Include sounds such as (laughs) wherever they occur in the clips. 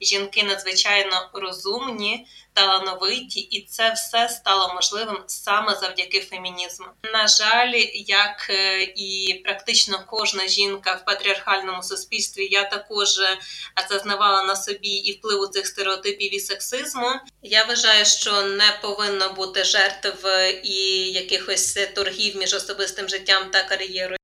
жінки надзвичайно розумні, талановиті, і це все стало можливим саме завдяки фемінізму. На жаль, як е, і практично кожна жінка в патріархальному суспільстві, я також зазнавала на собі і впливу цих стереотипів і сексизму. Я вважаю, що не повинно бути жертв і якихось торгів між особистим життям та кар'єрою.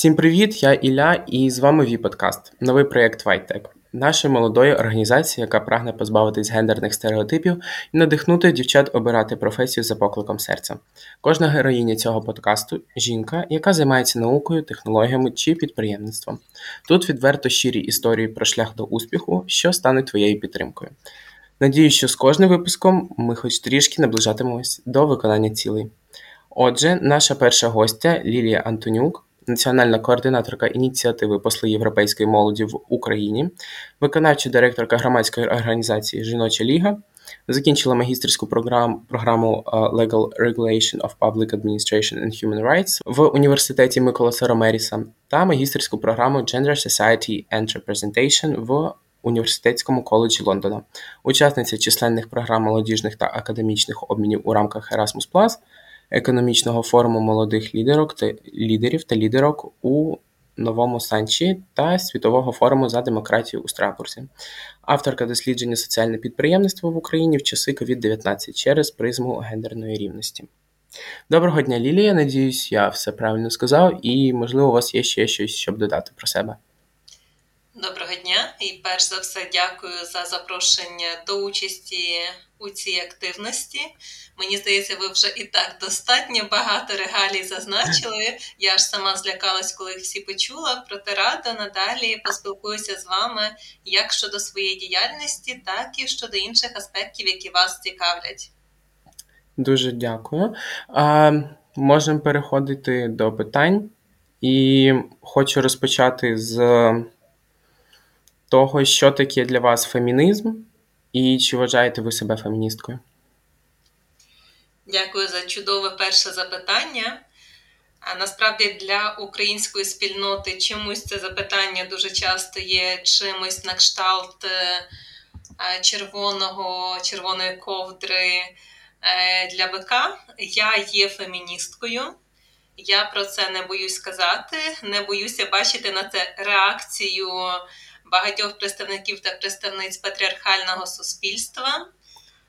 Всім привіт! Я Ілля, і з вами Віподкаст, новий проєкт WhiteTech, нашої молодої організації, яка прагне позбавитись гендерних стереотипів і надихнути дівчат обирати професію за покликом серця. Кожна героїня цього подкасту жінка, яка займається наукою, технологіями чи підприємництвом. Тут відверто щирі історії про шлях до успіху, що стануть твоєю підтримкою. Надію, що з кожним випуском ми хоч трішки наближатимемось до виконання цілей. Отже, наша перша гостя Лілія Антонюк національна координаторка ініціативи Посли європейської молоді в Україні, виконавча директорка громадської організації Жіноча Ліга, закінчила магістерську програму програму Legal Regulation of Public Administration and Human Rights в університеті Микола Саромеріса та магістерську програму Gender Society and Representation в Університетському коледжі Лондона, учасниця численних програм молодіжних та академічних обмінів у рамках Erasmus+, економічного форуму молодих лідерок та лідерів та лідерок у Новому Санчі та Світового форуму за демократію у Страсбурзі, авторка дослідження соціальне підприємництво в Україні в часи COVID-19 через призму гендерної рівності. Доброго дня, Лілія. Надіюсь, я все правильно сказав, і можливо у вас є ще щось, щоб додати про себе. Доброго дня і перш за все дякую за запрошення до участі у цій активності. Мені здається, ви вже і так достатньо багато регалій зазначили. Я ж сама злякалась, коли всі почула. Проте рада надалі поспілкуюся з вами як щодо своєї діяльності, так і щодо інших аспектів, які вас цікавлять. Дуже дякую. А, Можемо переходити до питань, і хочу розпочати з того, що таке для вас фемінізм, і чи вважаєте ви себе феміністкою? Дякую за чудове перше запитання. А насправді для української спільноти чомусь це запитання дуже часто є чимось на кшталт е, червоного, червоної ковдри е, для бика. Я є феміністкою. Я про це не боюсь сказати, не боюся бачити на це реакцію багатьох представників та представниць патріархального суспільства.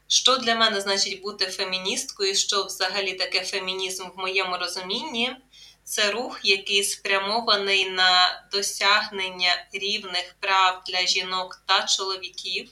Що для мене значить бути феміністкою? Що взагалі таке фемінізм в моєму розумінні? Це рух, який спрямований на досягнення рівних прав для жінок та чоловіків,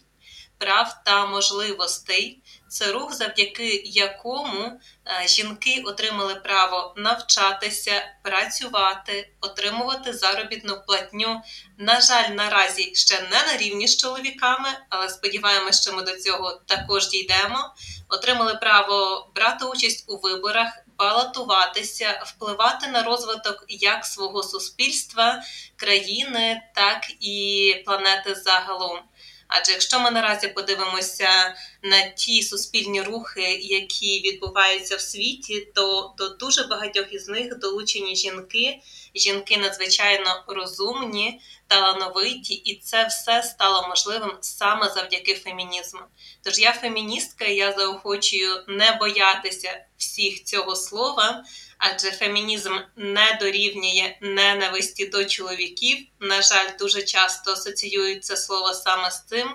прав та можливостей. Це рух, завдяки якому е, жінки отримали право навчатися, працювати, отримувати заробітну платню. На жаль, наразі ще не на рівні з чоловіками, але сподіваємося, що ми до цього також дійдемо. Отримали право брати участь у виборах, балотуватися, впливати на розвиток як свого суспільства, країни, так і планети загалом. Адже якщо ми наразі подивимося на ті суспільні рухи, які відбуваються в світі, то до дуже багатьох із них долучені жінки. Жінки надзвичайно розумні, талановиті, і це все стало можливим саме завдяки фемінізму. Тож я феміністка, я заохочую не боятися всіх цього слова адже фемінізм не дорівнює ненависті до чоловіків. На жаль, дуже часто асоціюється слово саме з цим.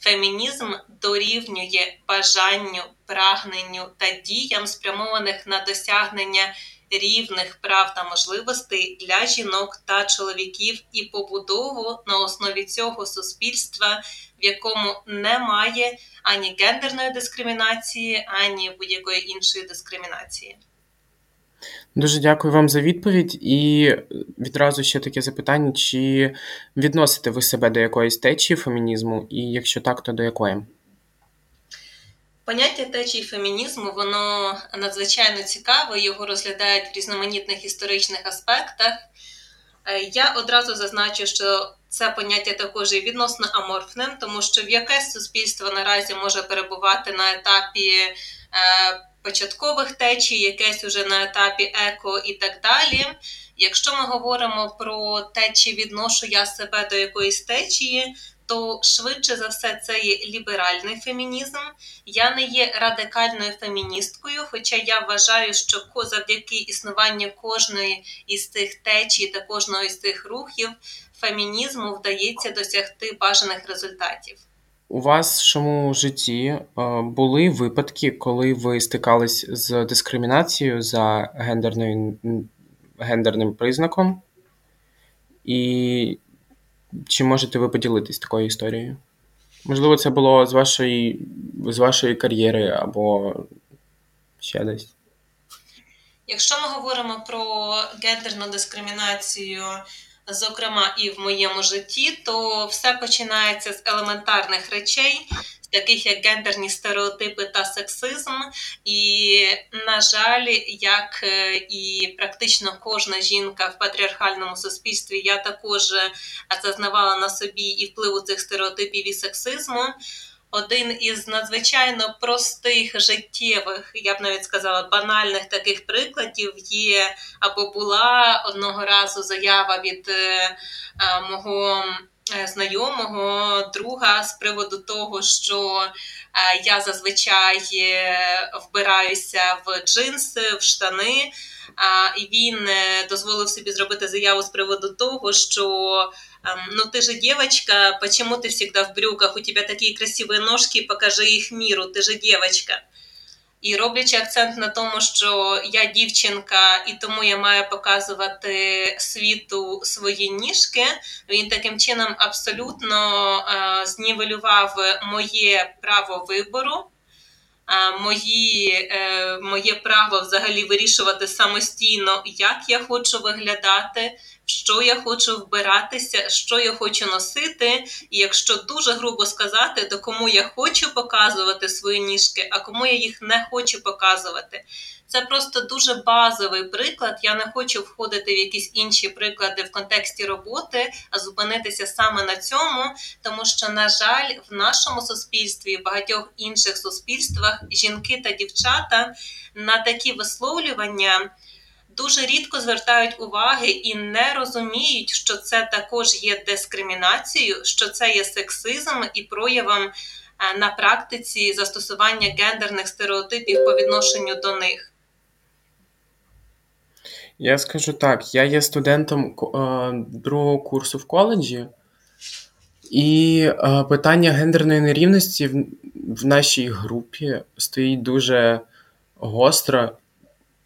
Фемінізм дорівнює бажанню, прагненню та діям, спрямованих на досягнення рівних прав та можливостей для жінок та чоловіків і побудову на основі цього суспільства, в якому немає ані гендерної дискримінації, ані будь-якої іншої дискримінації. Дуже дякую вам за відповідь. І відразу ще таке запитання: чи відносите ви себе до якоїсь течії фемінізму, і якщо так, то до якої? Поняття течії фемінізму, воно надзвичайно цікаве, його розглядають в різноманітних історичних аспектах. Е, я одразу зазначу, що це поняття також є відносно аморфним, тому що в якесь суспільство наразі може перебувати на етапі е, початкових течій, якесь уже на етапі еко і так далі. Якщо ми говоримо про те, чи відношу я себе до якоїсь течії, то швидше за все це є ліберальний фемінізм. Я не є радикальною феміністкою, хоча я вважаю, що завдяки існуванню кожної із цих течій та кожного із цих рухів фемінізму вдається досягти бажаних результатів. У вашому житті е, були випадки, коли ви стикались з дискримінацією за гендерною, гендерним признаком? І чи можете ви поділитись такою історією? Можливо, це було з вашої з вашої кар'єри або ще десь. Якщо ми говоримо про гендерну дискримінацію зокрема і в моєму житті, то все починається з елементарних речей, таких як гендерні стереотипи та сексизм. І, на жаль, як е, і практично кожна жінка в патріархальному суспільстві, я також зазнавала на собі і впливу цих стереотипів і сексизму один із надзвичайно простих життєвих, я б навіть сказала, банальних таких прикладів є або була одного разу заява від е, мого. Е, знайомого друга з приводу того, що е, я зазвичай вбираюся в джинси, в штани, і він дозволив собі зробити заяву з приводу того, що ну ты же девочка, почему ты всегда в брюках, у тебя такие красивые ножки, покажи їх міру, ти же девочка. І роблячи акцент на тому, що я дівчинка, і тому я маю показувати світу свої ніжки, він таким чином абсолютно е, знівелював моє право вибору, е, мої, е, моє право взагалі вирішувати самостійно, як я хочу виглядати що я хочу вбиратися, що я хочу носити, і якщо дуже грубо сказати, то кому я хочу показувати свої ніжки, а кому я їх не хочу показувати. Це просто дуже базовий приклад. Я не хочу входити в якісь інші приклади в контексті роботи, а зупинитися саме на цьому, тому що, на жаль, в нашому суспільстві і в багатьох інших суспільствах жінки та дівчата на такі висловлювання дуже рідко звертають уваги і не розуміють, що це також є дискримінацією, що це є сексизм і проявом е, на практиці застосування гендерних стереотипів по відношенню до них. Я скажу так: я є студентом е, другого курсу в коледжі, і е, питання гендерної нерівності в нашій групі стоїть дуже гостро.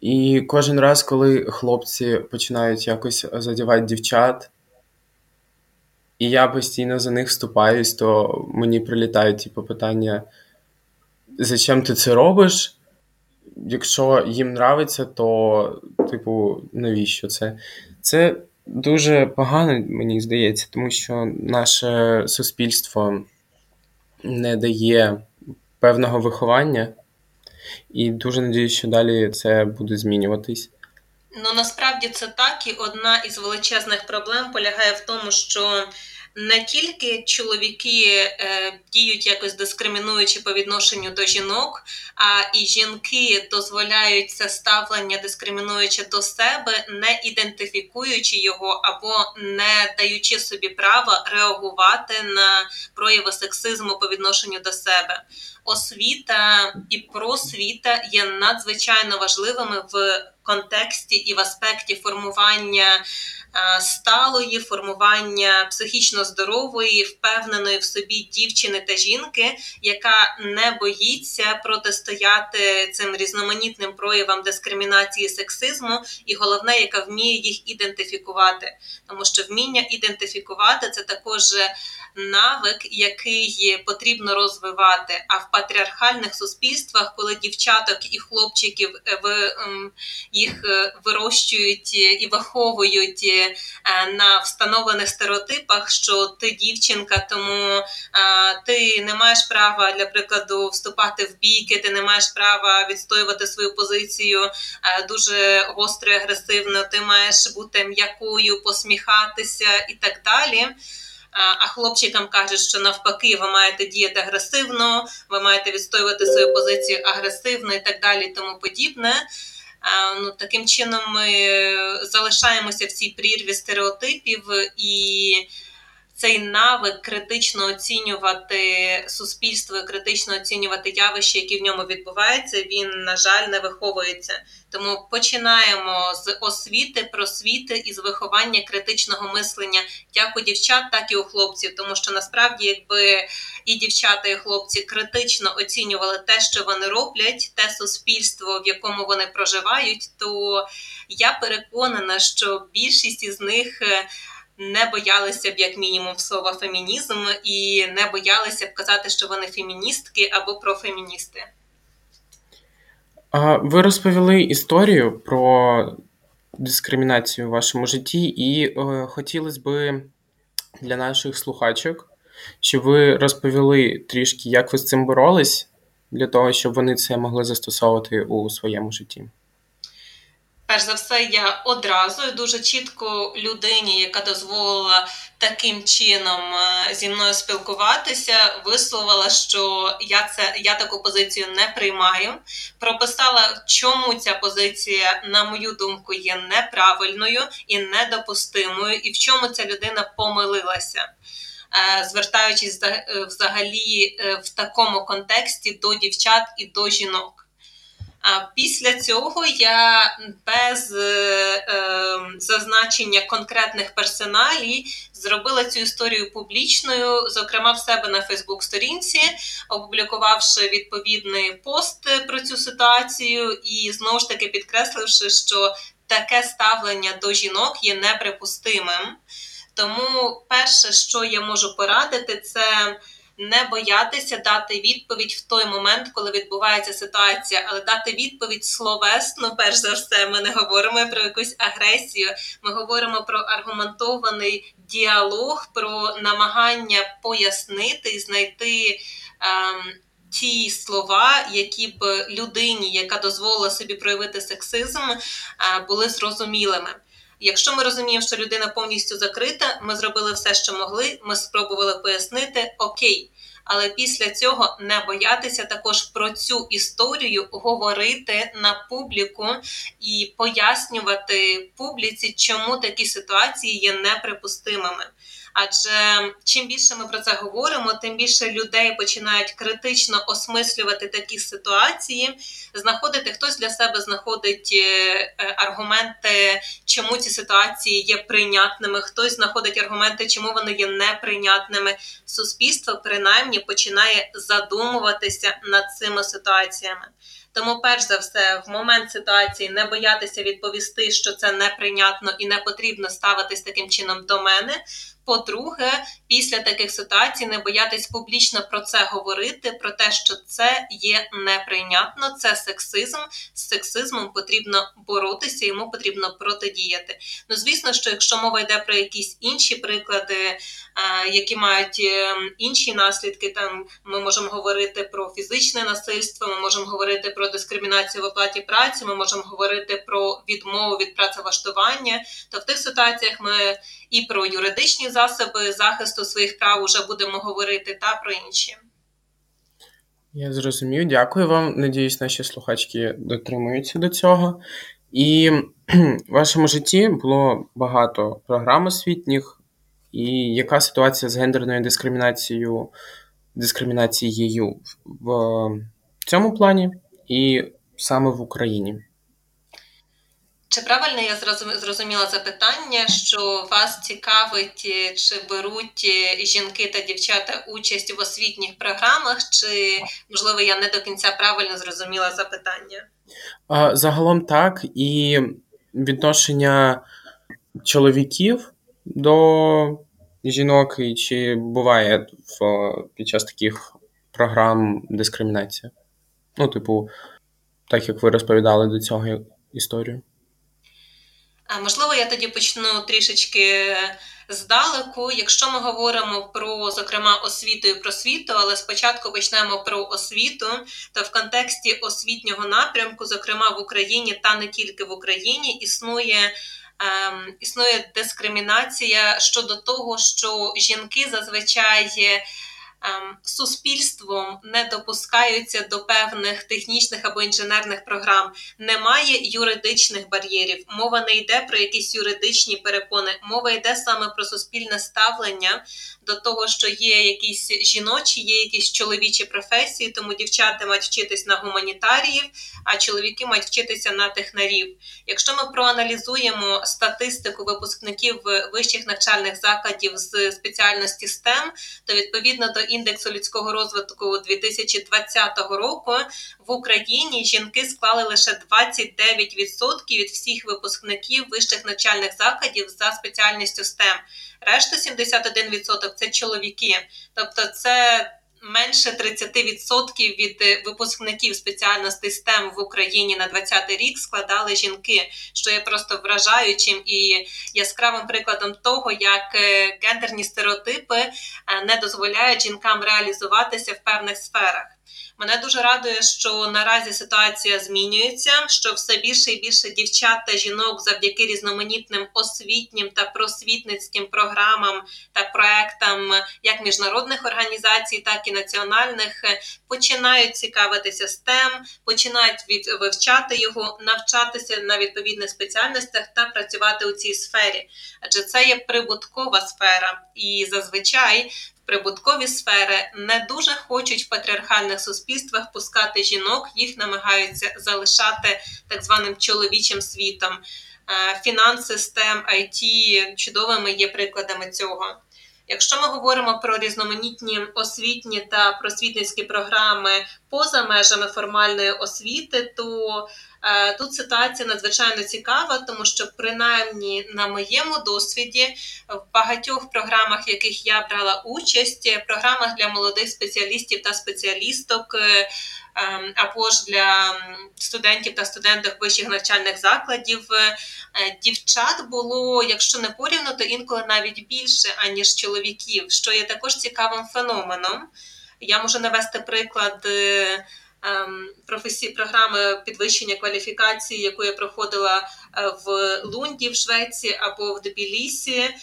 І кожен раз, коли хлопці починають якось задівати дівчат, і я постійно за них вступаюсь, то мені прилітають типу, питання: зачем ти це робиш? Якщо їм нравиться, то, типу, навіщо це? Це дуже погано, мені здається, тому що наше суспільство не дає певного виховання. І дуже надіюсь, що далі це буде змінюватись. Ну насправді це так, і одна із величезних проблем полягає в тому, що не тільки чоловіки е, діють якось дискримінуючи по відношенню до жінок, а і жінки дозволяють це ставлення дискримінуючи до себе, не ідентифікуючи його або не даючи собі права реагувати на прояви сексизму по відношенню до себе. Освіта і просвіта є надзвичайно важливими в контексті і в аспекті формування. Е, сталої формування психічно здорової, впевненої в собі дівчини та жінки, яка не боїться протистояти цим різноманітним проявам дискримінації сексизму, і головне, яка вміє їх ідентифікувати, тому що вміння ідентифікувати це також навик, який потрібно розвивати. А в патріархальних суспільствах, коли дівчаток і хлопчиків в ем, їх е, вирощують і виховують е, на встановлених стереотипах, що ти дівчинка, тому ти не маєш права для прикладу вступати в бійки, ти не маєш права відстоювати свою позицію дуже гостро і агресивно. Ти маєш бути м'якою, посміхатися і так далі. А хлопчикам кажуть, що навпаки, ви маєте діяти агресивно, ви маєте відстоювати свою позицію агресивно і так далі, тому подібне. Ну, Таким чином ми залишаємося в цій прірві стереотипів і цей навик критично оцінювати суспільство, критично оцінювати явища, які в ньому відбуваються, він, на жаль, не виховується. Тому починаємо з освіти, просвіти і з виховання критичного мислення як у дівчат, так і у хлопців. Тому що насправді, якби і дівчата, і хлопці критично оцінювали те, що вони роблять, те суспільство, в якому вони проживають, то я переконана, що більшість із них не боялися б як мінімум слова фемінізм і не боялися б казати, що вони феміністки або профеміністи. Ви розповіли історію про дискримінацію в вашому житті, і е, хотілося б для наших слухачок, щоб ви розповіли трішки, як ви з цим боролись, для того, щоб вони це могли застосовувати у своєму житті. Перш за все, я одразу і дуже чітко людині, яка дозволила таким чином е, зі мною спілкуватися, висловила, що я це я таку позицію не приймаю. Прописала, чому ця позиція, на мою думку, є неправильною і недопустимою, і в чому ця людина помилилася. Е, звертаючись е, взагалі в такому контексті до дівчат і до жінок. А після цього я без е, е, зазначення конкретних персоналій зробила цю історію публічною, зокрема в себе на Фейсбук-сторінці, опублікувавши відповідний пост про цю ситуацію, і знову ж таки підкресливши, що таке ставлення до жінок є неприпустимим. Тому перше, що я можу порадити, це не боятися дати відповідь в той момент, коли відбувається ситуація, але дати відповідь словесно, перш за все, ми не говоримо про якусь агресію. Ми говоримо про аргументований діалог, про намагання пояснити і знайти. Ем, Ті слова, які б людині, яка дозволила собі проявити сексизм, е, були зрозумілими. Якщо ми розуміємо, що людина повністю закрита, ми зробили все, що могли. Ми спробували пояснити окей. Але після цього не боятися також про цю історію говорити на публіку і пояснювати публіці, чому такі ситуації є неприпустимими. Адже чим більше ми про це говоримо, тим більше людей починають критично осмислювати такі ситуації, знаходити хтось для себе знаходить е, е, аргументи, чому ці ситуації є прийнятними, хтось знаходить аргументи, чому вони є неприйнятними. Суспільство принаймні починає задумуватися над цими ситуаціями. Тому, перш за все, в момент ситуації не боятися відповісти, що це неприйнятно і не потрібно ставитись таким чином до мене. По-друге, після таких ситуацій не боятись публічно про це говорити, про те, що це є неприйнятно, це сексизм. З сексизмом потрібно боротися, йому потрібно протидіяти. Ну, звісно, що якщо мова йде про якісь інші приклади, е, які мають е, інші наслідки, там ми можемо говорити про фізичне насильство, ми можемо говорити про дискримінацію в оплаті праці, ми можемо говорити про відмову від працевлаштування, то в тих ситуаціях ми і про юридичні засоби захисту своїх прав уже будемо говорити, та про інші. Я зрозумів, дякую вам. Надіюсь, наші слухачки дотримуються до цього. І в вашому житті було багато програм освітніх. І яка ситуація з гендерною дискримінацією дискримінацією в цьому плані і саме в Україні? Чи правильно я зрозуміла запитання, що вас цікавить, е, чи беруть е, жінки та дівчата участь в освітніх програмах, чи можливо я не до кінця правильно зрозуміла запитання? Загалом так, і відношення чоловіків до жінок, і чи буває в, під час таких програм дискримінація? Ну, типу, так як ви розповідали до цього історію. Можливо, я тоді почну трішечки здалеку. Якщо ми говоримо про, зокрема, освіту і просвіту, але спочатку почнемо про освіту, то в контексті освітнього напрямку, зокрема в Україні та не тільки в Україні, існує ем, існує дискримінація щодо того, що жінки зазвичай. Ем, суспільством не допускаються до певних технічних або інженерних програм. Немає юридичних бар'єрів. Мова не йде про якісь юридичні перепони. Мова йде саме про суспільне ставлення до того, що є якісь жіночі, є якісь чоловічі професії, тому дівчата мають вчитись на гуманітаріїв, а чоловіки мають вчитися на технарів. Якщо ми проаналізуємо статистику випускників вищих навчальних закладів з спеціальності STEM, то відповідно до індексу людського розвитку 2020 року в Україні жінки склали лише 29% від всіх випускників вищих навчальних закладів за спеціальністю STEM. Решта 71% – це чоловіки, тобто це менше 30% від випускників спеціальностей STEM в Україні на 2020 рік складали жінки, що є просто вражаючим і яскравим прикладом того, як е, гендерні стереотипи е, не дозволяють жінкам реалізуватися в певних сферах. Мене дуже радує, що наразі ситуація змінюється, що все більше і більше дівчат та жінок завдяки різноманітним освітнім та просвітницьким програмам та проектам як міжнародних організацій, так і національних починають цікавитися STEM, починають від вивчати його, навчатися на відповідних спеціальностях та працювати у цій сфері, адже це є прибуткова сфера, і зазвичай прибуткові сфери не дуже хочуть в патріархальних суспільствах пускати жінок, їх намагаються залишати так званим чоловічим світом. Е, фінанси, STEM, IT чудовими є прикладами цього. Якщо ми говоримо про різноманітні освітні та просвітницькі програми поза межами формальної освіти, то тут ситуація надзвичайно цікава, тому що принаймні на моєму досвіді в багатьох програмах, в яких я брала участь, програмах для молодих спеціалістів та спеціалісток. Е, ем, або ж для студентів та студенток вищих навчальних закладів е, дівчат було, якщо не порівну, то інколи навіть більше аніж чоловіків, що є також цікавим феноменом. Я можу навести приклад е, ем, програми підвищення кваліфікації, яку я проходила е, в Лунді в Швеції або в Дебілісі е,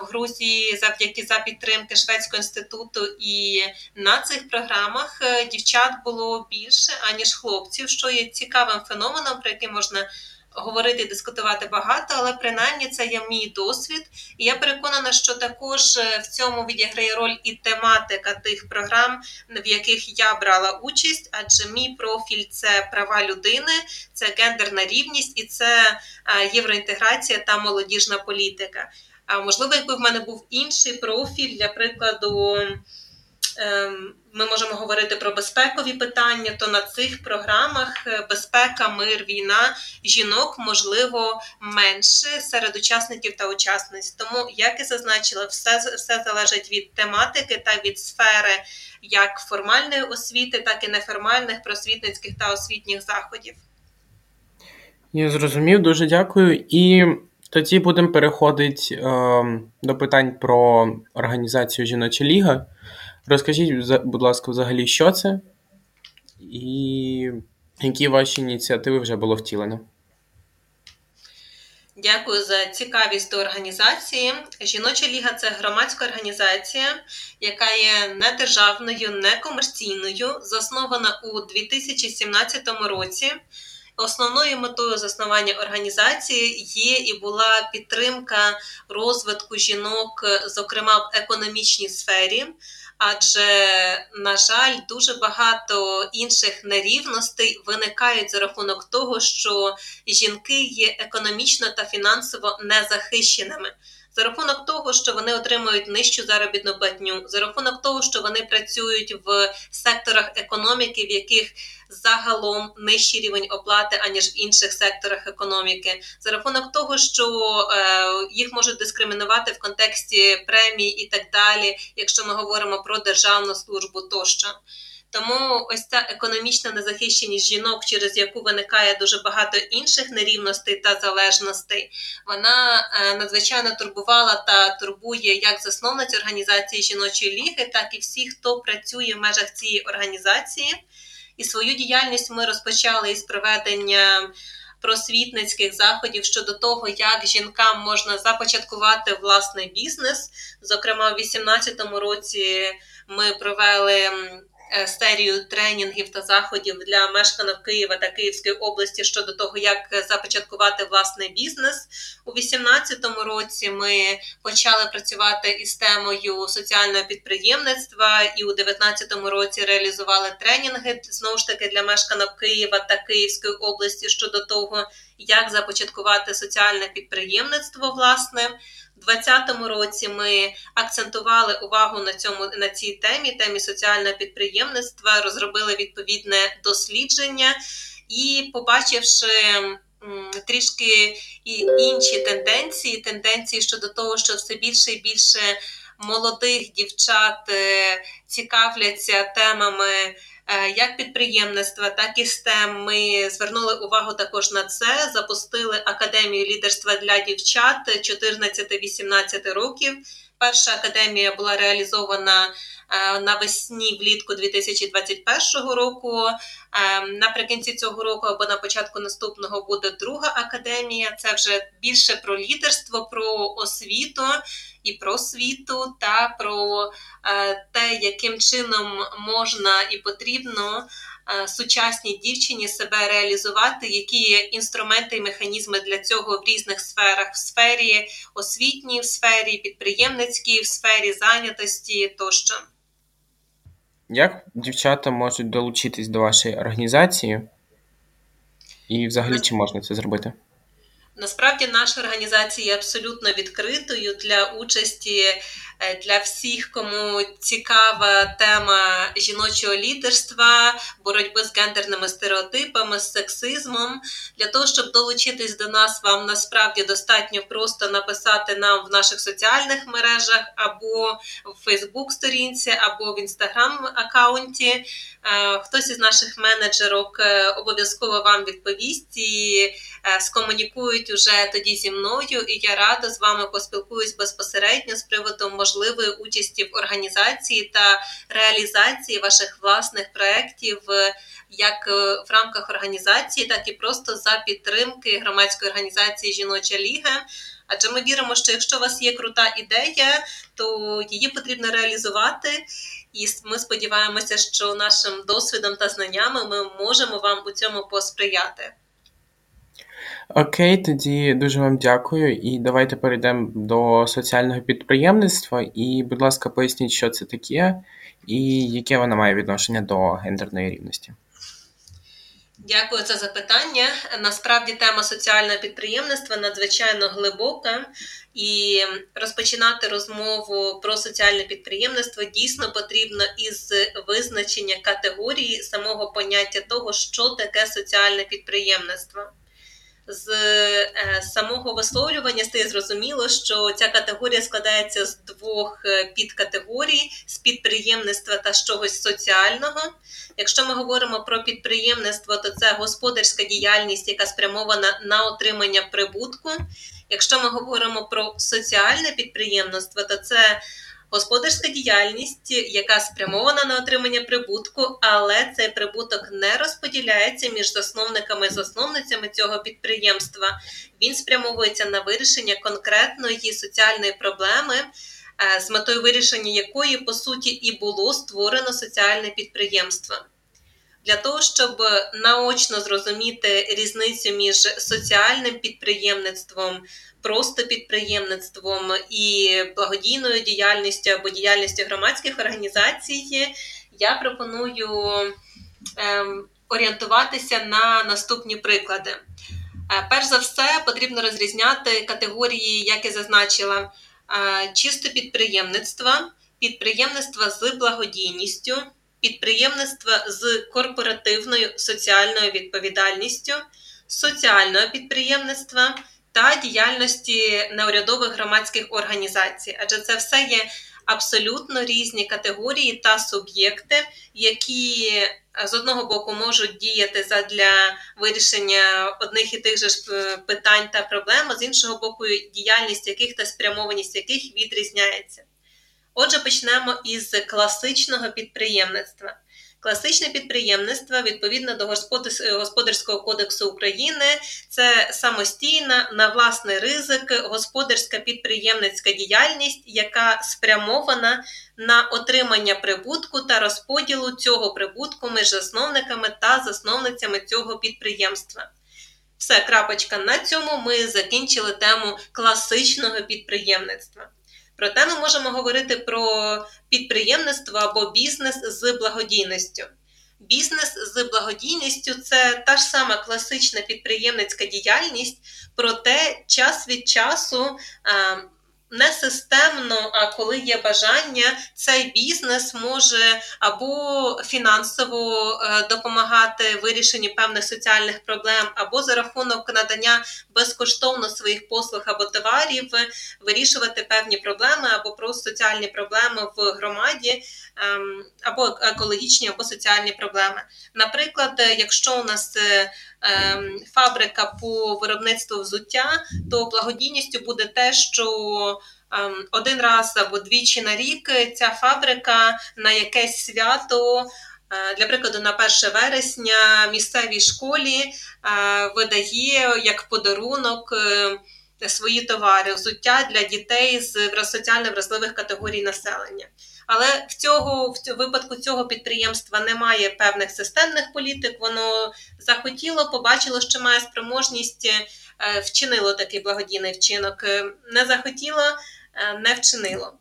в Грузії, завдяки за підтримки Шведського інституту. І на цих програмах дівчат було більше аніж хлопців, що є цікавим феноменом, про який можна говорити, дискутувати багато, але принаймні це є мій досвід. І я переконана, що також е, в цьому відіграє роль і тематика тих програм, в яких я брала участь, адже мій профіль це права людини, це гендерна рівність і це е, євроінтеграція та молодіжна політика. А можливо, якби в мене був інший профіль, для прикладу. Ем, ми можемо говорити про безпекові питання, то на цих програмах е, безпека, мир, війна жінок можливо менше серед учасників та учасниць. Тому, як і зазначила, все все залежить від тематики та від сфери як формальної освіти, так і неформальних просвітницьких та освітніх заходів. Я зрозумів, дуже дякую. І тоді будемо переходити е, до питань про організацію Жіноча Ліга. Розкажіть, будь ласка, взагалі, що це, і які ваші ініціативи вже було втілено? Дякую за цікавість до організації. Жіноча ліга це громадська організація, яка є недержавною, некомерційною, заснована у 2017 році. Основною метою заснування організації є і була підтримка розвитку жінок, зокрема в економічній сфері адже, на жаль, дуже багато інших нерівностей виникають за рахунок того, що жінки є економічно та фінансово незахищеними за рахунок того, що вони отримують нижчу заробітну платню, за рахунок того, що вони працюють в секторах економіки, в яких загалом нижчий рівень оплати аніж в інших секторах економіки, за рахунок того, що е, їх можуть дискримінувати в контексті премій і так далі, якщо ми говоримо про державну службу тощо. Тому ось ця економічна незахищеність жінок, через яку виникає дуже багато інших нерівностей та залежностей, вона е, надзвичайно турбувала та турбує як засновниць організації жіночої ліги, так і всіх, хто працює в межах цієї організації. І свою діяльність ми розпочали із проведення просвітницьких заходів щодо того, як жінкам можна започаткувати власний бізнес. Зокрема, у 2018 році ми провели серію тренінгів та заходів для мешканок Києва та Київської області щодо того, як започаткувати власний бізнес. У 2018 році ми почали працювати із темою соціального підприємництва, і у 2019 році реалізували тренінги знову ж таки для мешканок Києва та Київської області щодо того, як започаткувати соціальне підприємництво власне. 2020 році ми акцентували увагу на цьому на цій темі, темі соціального підприємництва, розробили відповідне дослідження і, побачивши трішки і інші тенденції, тенденції щодо того, що все більше і більше молодих дівчат е, цікавляться темами. Е, як підприємництва, так і STEM. Ми звернули увагу також на це. Запустили академію лідерства для дівчат 14-18 років. Перша академія була реалізована е, навесні влітку 2021 року. Е, наприкінці цього року або на початку наступного буде друга академія. Це вже більше про лідерство, про освіту і про світу та про е, те, яким чином можна і потрібно сучасній дівчині себе реалізувати, які є інструменти і механізми для цього в різних сферах: в сфері освітній, в сфері підприємницькій, в сфері зайнятості тощо. Як дівчата можуть долучитись до вашої організації? І взагалі чи можна це зробити? Насправді наша організація є абсолютно відкритою для участі Е, для всіх, кому цікава тема жіночого лідерства, боротьби з гендерними стереотипами, з сексизмом. Для того, щоб долучитись до нас, вам насправді достатньо просто написати нам в наших соціальних мережах або в Фейсбук-сторінці, або в інстаграм-аккаунті. Е, хтось із наших менеджерок е, обов'язково вам відповість і скомунікують уже тоді зі мною, і я рада з вами поспілкуюсь безпосередньо з приводу можливої участі в організації та реалізації ваших власних проєктів як е, в рамках організації, так і просто за підтримки громадської організації Жіноча Ліга. Адже ми віримо, що якщо у вас є крута ідея, то її потрібно реалізувати. І ми сподіваємося, що нашим досвідом та знаннями ми можемо вам у цьому посприяти. Окей, тоді дуже вам дякую. І давайте перейдемо до соціального підприємництва. І, будь ласка, поясніть, що це таке, і яке воно має відношення до гендерної рівності. Дякую за запитання. Насправді тема соціального підприємництва надзвичайно глибока, і розпочинати розмову про соціальне підприємництво дійсно потрібно із визначення категорії самого поняття того, що таке соціальне підприємництво з е, самого висловлювання стає зрозуміло, що ця категорія складається з двох е, підкатегорій: з підприємництва та з чогось соціального. Якщо ми говоримо про підприємництво, то це господарська діяльність, яка спрямована на отримання прибутку. Якщо ми говоримо про соціальне підприємництво, то це господарська діяльність, яка спрямована на отримання прибутку, але цей прибуток не розподіляється між засновниками і засновницями цього підприємства. Він спрямовується на вирішення конкретної соціальної проблеми. Е, з метою вирішення якої по суті і було створено соціальне підприємство. Для того, щоб наочно зрозуміти різницю між соціальним підприємництвом, просто підприємництвом і благодійною діяльністю або діяльністю громадських організацій, я пропоную ем, орієнтуватися на наступні приклади. Е, перш за все, потрібно розрізняти категорії, як я зазначила, е, чисто підприємництва, підприємництва з благодійністю, підприємництва з корпоративною соціальною відповідальністю, соціального підприємництва та діяльності неурядових громадських організацій, адже це все є абсолютно різні категорії та суб'єкти, які з одного боку можуть діяти для вирішення одних і тих же е, питань та проблем, а з іншого боку, діяльність яких та спрямованість яких відрізняється. Отже, почнемо із класичного підприємництва. Класичне підприємництво відповідно до Господарського кодексу України це самостійна на власний ризик господарська підприємницька діяльність, яка спрямована на отримання прибутку та розподілу цього прибутку між засновниками та засновницями цього підприємства. Все, крапочка. На цьому ми закінчили тему класичного підприємництва. Проте ми можемо говорити про підприємництво або бізнес з благодійністю. Бізнес з благодійністю це та ж сама класична підприємницька діяльність, проте час від часу не системно, а коли є бажання, цей бізнес може або фінансово е, допомагати вирішенні певних соціальних проблем, або за рахунок надання безкоштовно своїх послуг або товарів вирішувати певні проблеми, або просто соціальні проблеми в громаді, або екологічні, або соціальні проблеми. Наприклад, якщо у нас е, ем, фабрика по виробництву взуття, то благодійністю буде те, що Ем, один раз або двічі на рік ця фабрика на якесь свято. Е, для прикладу, на 1 вересня місцевій школі е, видає як подарунок е, свої товари, взуття для дітей з соціально вразливих категорій населення. Але в цього в випадку цього підприємства немає певних системних політик. Воно захотіло, побачило, що має спроможність, вчинило такий благодійний вчинок. Не захотіло, Е, не вчинило.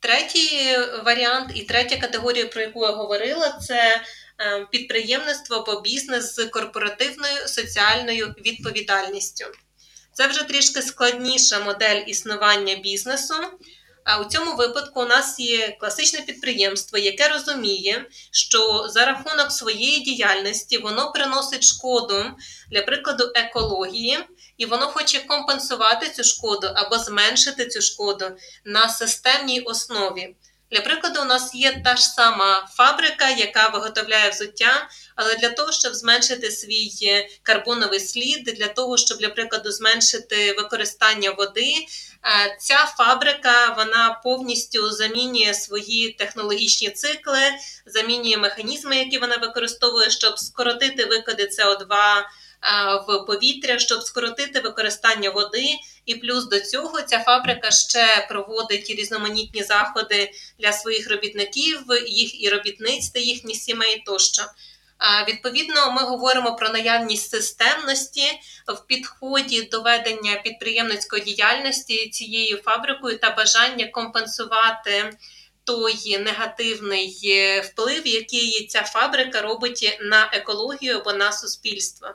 Третій варіант і третя категорія, про яку я говорила, це е, підприємництво або бізнес з корпоративною соціальною відповідальністю. Це вже трішки складніша модель існування бізнесу. А у цьому випадку у нас є класичне підприємство, яке розуміє, що за рахунок своєї діяльності воно приносить шкоду, для прикладу, екології, і воно хоче компенсувати цю шкоду або зменшити цю шкоду на системній основі. Для прикладу, у нас є та ж сама фабрика, яка виготовляє взуття, але для того, щоб зменшити свій е, карбоновий слід, для того, щоб, для прикладу, зменшити використання води, е, ця фабрика вона повністю замінює свої технологічні цикли, замінює механізми, які вона використовує, щоб скоротити викиди СО2 в повітря, щоб скоротити використання води. І плюс до цього ця фабрика ще проводить різноманітні заходи для своїх робітників, їх і робітниць та їхніх сімей тощо. Відповідно, ми говоримо про наявність системності в підході до ведення підприємницької діяльності цією фабрикою та бажання компенсувати той негативний е, вплив, який ця фабрика робить на екологію або на суспільство.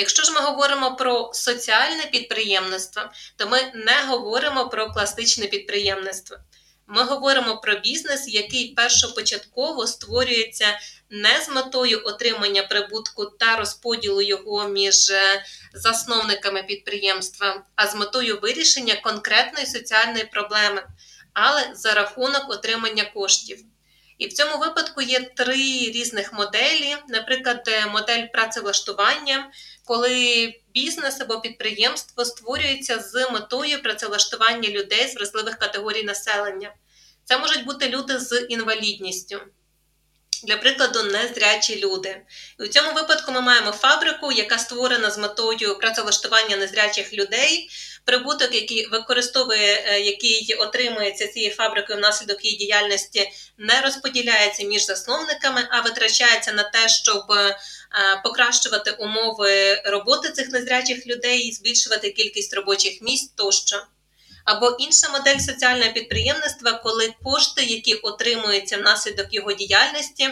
Якщо ж ми говоримо про соціальне підприємництво, то ми не говоримо про класичне підприємництво. Ми говоримо про бізнес, який першопочатково створюється не з метою отримання прибутку та розподілу його між е, засновниками підприємства, а з метою вирішення конкретної соціальної проблеми, але за рахунок отримання коштів. І в цьому випадку є три різних моделі, наприклад, е, модель працевлаштування, коли бізнес або підприємство створюється з метою працевлаштування людей з вразливих категорій населення. Це можуть бути люди з інвалідністю. Для прикладу, незрячі люди. І у цьому випадку ми маємо фабрику, яка створена з метою працевлаштування незрячих людей, прибуток, який використовує, е, який отримується цією фабрикою внаслідок її діяльності, не розподіляється між засновниками, а витрачається на те, щоб е, покращувати умови роботи цих незрячих людей, збільшувати кількість робочих місць тощо. Або інша модель соціального підприємництва, коли кошти, які отримуються внаслідок його діяльності,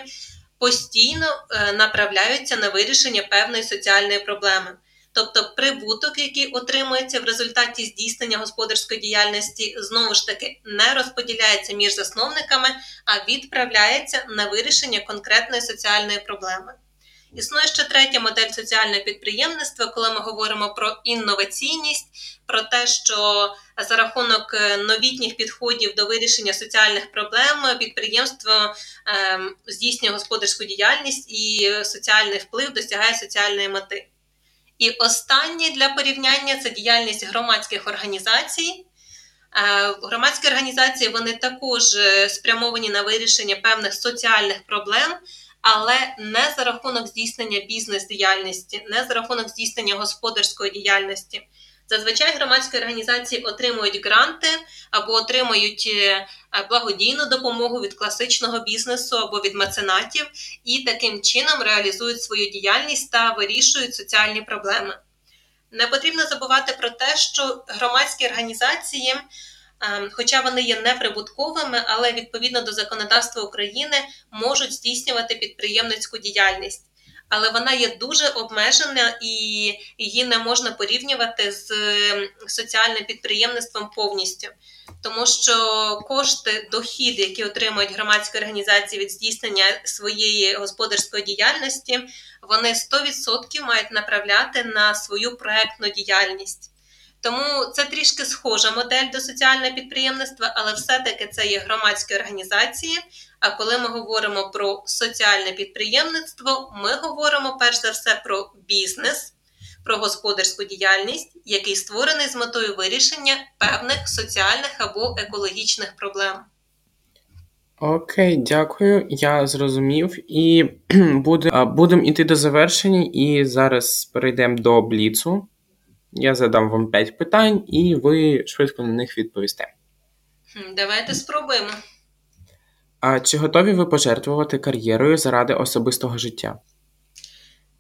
постійно е, направляються на вирішення певної соціальної проблеми. Тобто прибуток, який отримується в результаті здійснення господарської діяльності, знову ж таки не розподіляється між засновниками, а відправляється на вирішення конкретної соціальної проблеми. Існує ще третя модель соціального підприємництва, коли ми говоримо про інноваційність, про те, що за рахунок е, новітніх підходів до вирішення соціальних проблем підприємство ем, здійснює господарську діяльність і соціальний вплив досягає соціальної мети. І останнє для порівняння це діяльність громадських організацій. Е, громадські організації вони також е, спрямовані на вирішення певних соціальних проблем, але не за рахунок здійснення бізнес-діяльності, не за рахунок здійснення господарської діяльності. Зазвичай громадські організації отримують гранти або отримують е, благодійну допомогу від класичного бізнесу або від меценатів, і таким чином реалізують свою діяльність та вирішують соціальні проблеми. Не потрібно забувати про те, що громадські організації, ем, хоча вони є неприбутковими, але відповідно до законодавства України можуть здійснювати підприємницьку діяльність але вона є дуже обмежена і її не можна порівнювати з соціальним підприємництвом повністю. Тому що кошти, дохід, які отримують громадські організації від здійснення своєї господарської діяльності, вони 100% мають направляти на свою проектну діяльність. Тому це трішки схожа модель до соціального підприємництва, але все-таки це є громадські організації. А коли ми говоримо про соціальне підприємництво, ми говоримо перш за все про бізнес, про господарську діяльність, який створений з метою вирішення певних соціальних або екологічних проблем. Окей, дякую. Я зрозумів. І (clears throat) будемо йти до завершення, і зараз перейдемо до бліцу. Я задам вам 5 питань, і ви швидко на них відповісте. Давайте спробуємо. А чи готові ви пожертвувати кар'єрою заради особистого життя?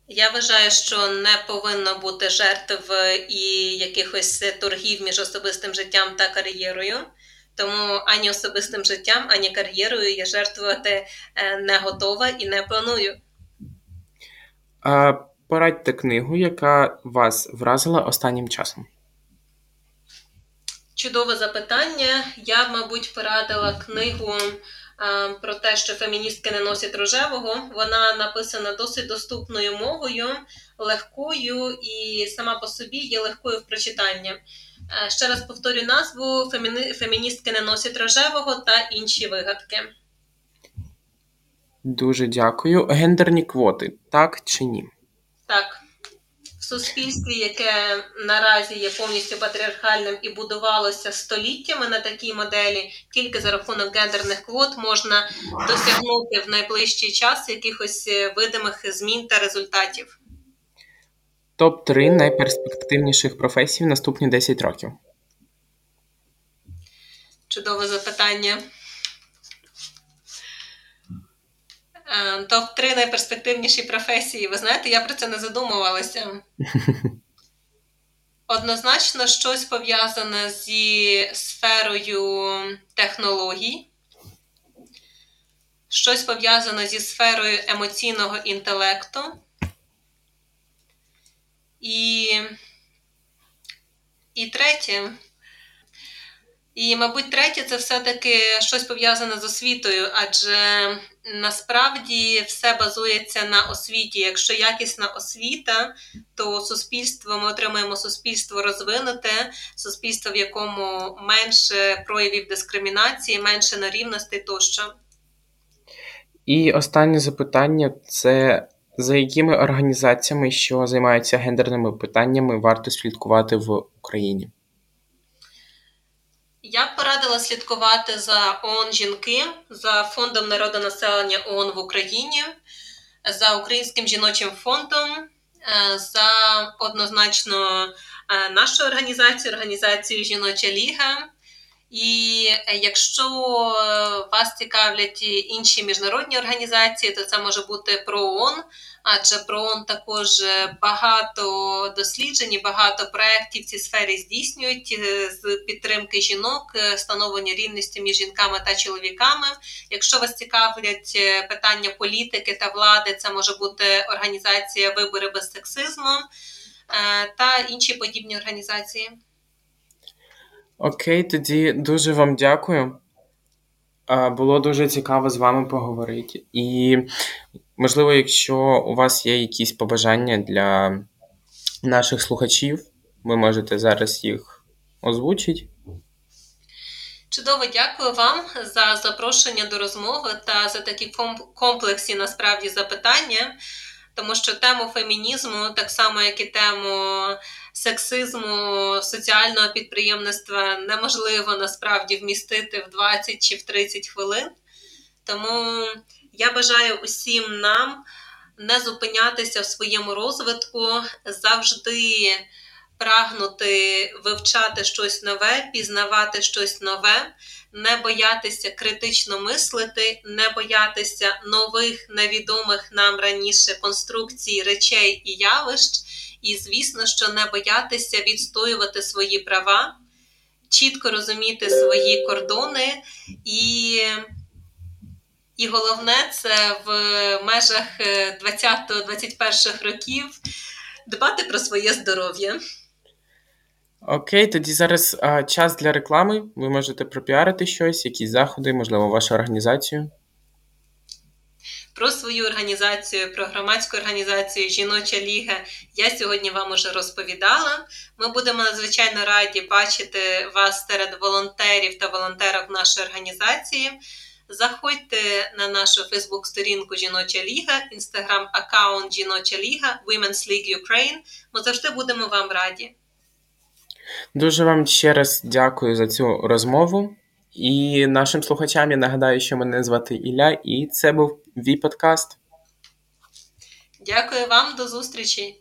Я вважаю, що не повинно бути жертв і якихось торгів між особистим життям та кар'єрою. Тому ані особистим життям, ані кар'єрою я жертвувати е, не готова і не планую. А Порадьте книгу, яка вас вразила останнім часом. Чудове запитання. Я мабуть, порадила книгу про те, що феміністки не носять рожевого. Вона написана досить доступною мовою, легкою і сама по собі є легкою в прочитанні. Ще раз повторю назву: Феміністки не носять рожевого та інші вигадки. Дуже дякую. Гендерні квоти, так чи ні? Так, суспільстві, яке наразі є повністю патріархальним і будувалося століттями на такій моделі, тільки за рахунок гендерних квот можна досягнути в найближчий час якихось е, видимих змін та результатів. Топ 3 найперспективніших професій в наступні 10 років. Чудове запитання. Е, топ-3 найперспективніші професії. Ви знаєте, я про це не задумувалася. (laughs) Однозначно, щось пов'язане зі сферою технологій, щось пов'язане зі сферою емоційного інтелекту. І, І третє. І, мабуть, третє це все-таки щось пов'язане з освітою, адже насправді все базується на освіті. Якщо якісна освіта, то суспільство ми отримаємо суспільство розвинуте, суспільство, в якому менше проявів дискримінації, менше нерівностей тощо. І останнє запитання це за якими організаціями, що займаються гендерними питаннями, варто слідкувати в Україні? Я б порадила слідкувати за ООН жінки, за фондом народонаселення ООН в Україні, за Українським жіночим фондом, е, за однозначно е, нашу організацію, організацію Жіноча Ліга. І якщо вас цікавлять інші міжнародні організації, то це може бути про ООН, адже про ООН також багато досліджень, багато проєктів в цій сфері здійснюють е, з підтримки жінок, е, встановлення рівності між жінками та чоловіками. Якщо вас цікавлять е, питання політики та влади, це може бути організація Вибори без сексизму та інші подібні організації. Окей, тоді дуже вам дякую. Було дуже цікаво з вами поговорити. І, можливо, якщо у вас є якісь побажання для наших слухачів, ви можете зараз їх озвучити. Чудово, дякую вам за запрошення до розмови та за такі комплексні насправді запитання, тому що тему фемінізму, так само як і тему сексизму, соціального підприємництва неможливо насправді вмістити в 20 чи в 30 хвилин. Тому Я бажаю усім нам не зупинятися в своєму розвитку, завжди прагнути вивчати щось нове, пізнавати щось нове, не боятися критично мислити, не боятися нових невідомих нам раніше конструкцій речей і явищ, і, звісно, що не боятися відстоювати свої права, чітко розуміти свої кордони і. І головне, це в межах 20-21 років дбати про своє здоров'я. Окей, тоді зараз а, час для реклами. Ви можете пропіарити щось, якісь заходи, можливо, вашу організацію. Про свою організацію, про громадську організацію Жіноча Ліга я сьогодні вам уже розповідала. Ми будемо надзвичайно раді бачити вас серед волонтерів та волонтерок нашої організації. Заходьте на нашу Фейсбук-сторінку Жіноча Ліга, інстаграм-аккаунт Жіноча Ліга, Women's League Ukraine. Ми завжди будемо вам раді. Дуже вам ще раз дякую за цю розмову. І нашим слухачам я нагадаю, що мене звати Ілля, і це був Ві подкаст. Дякую вам, до зустрічі.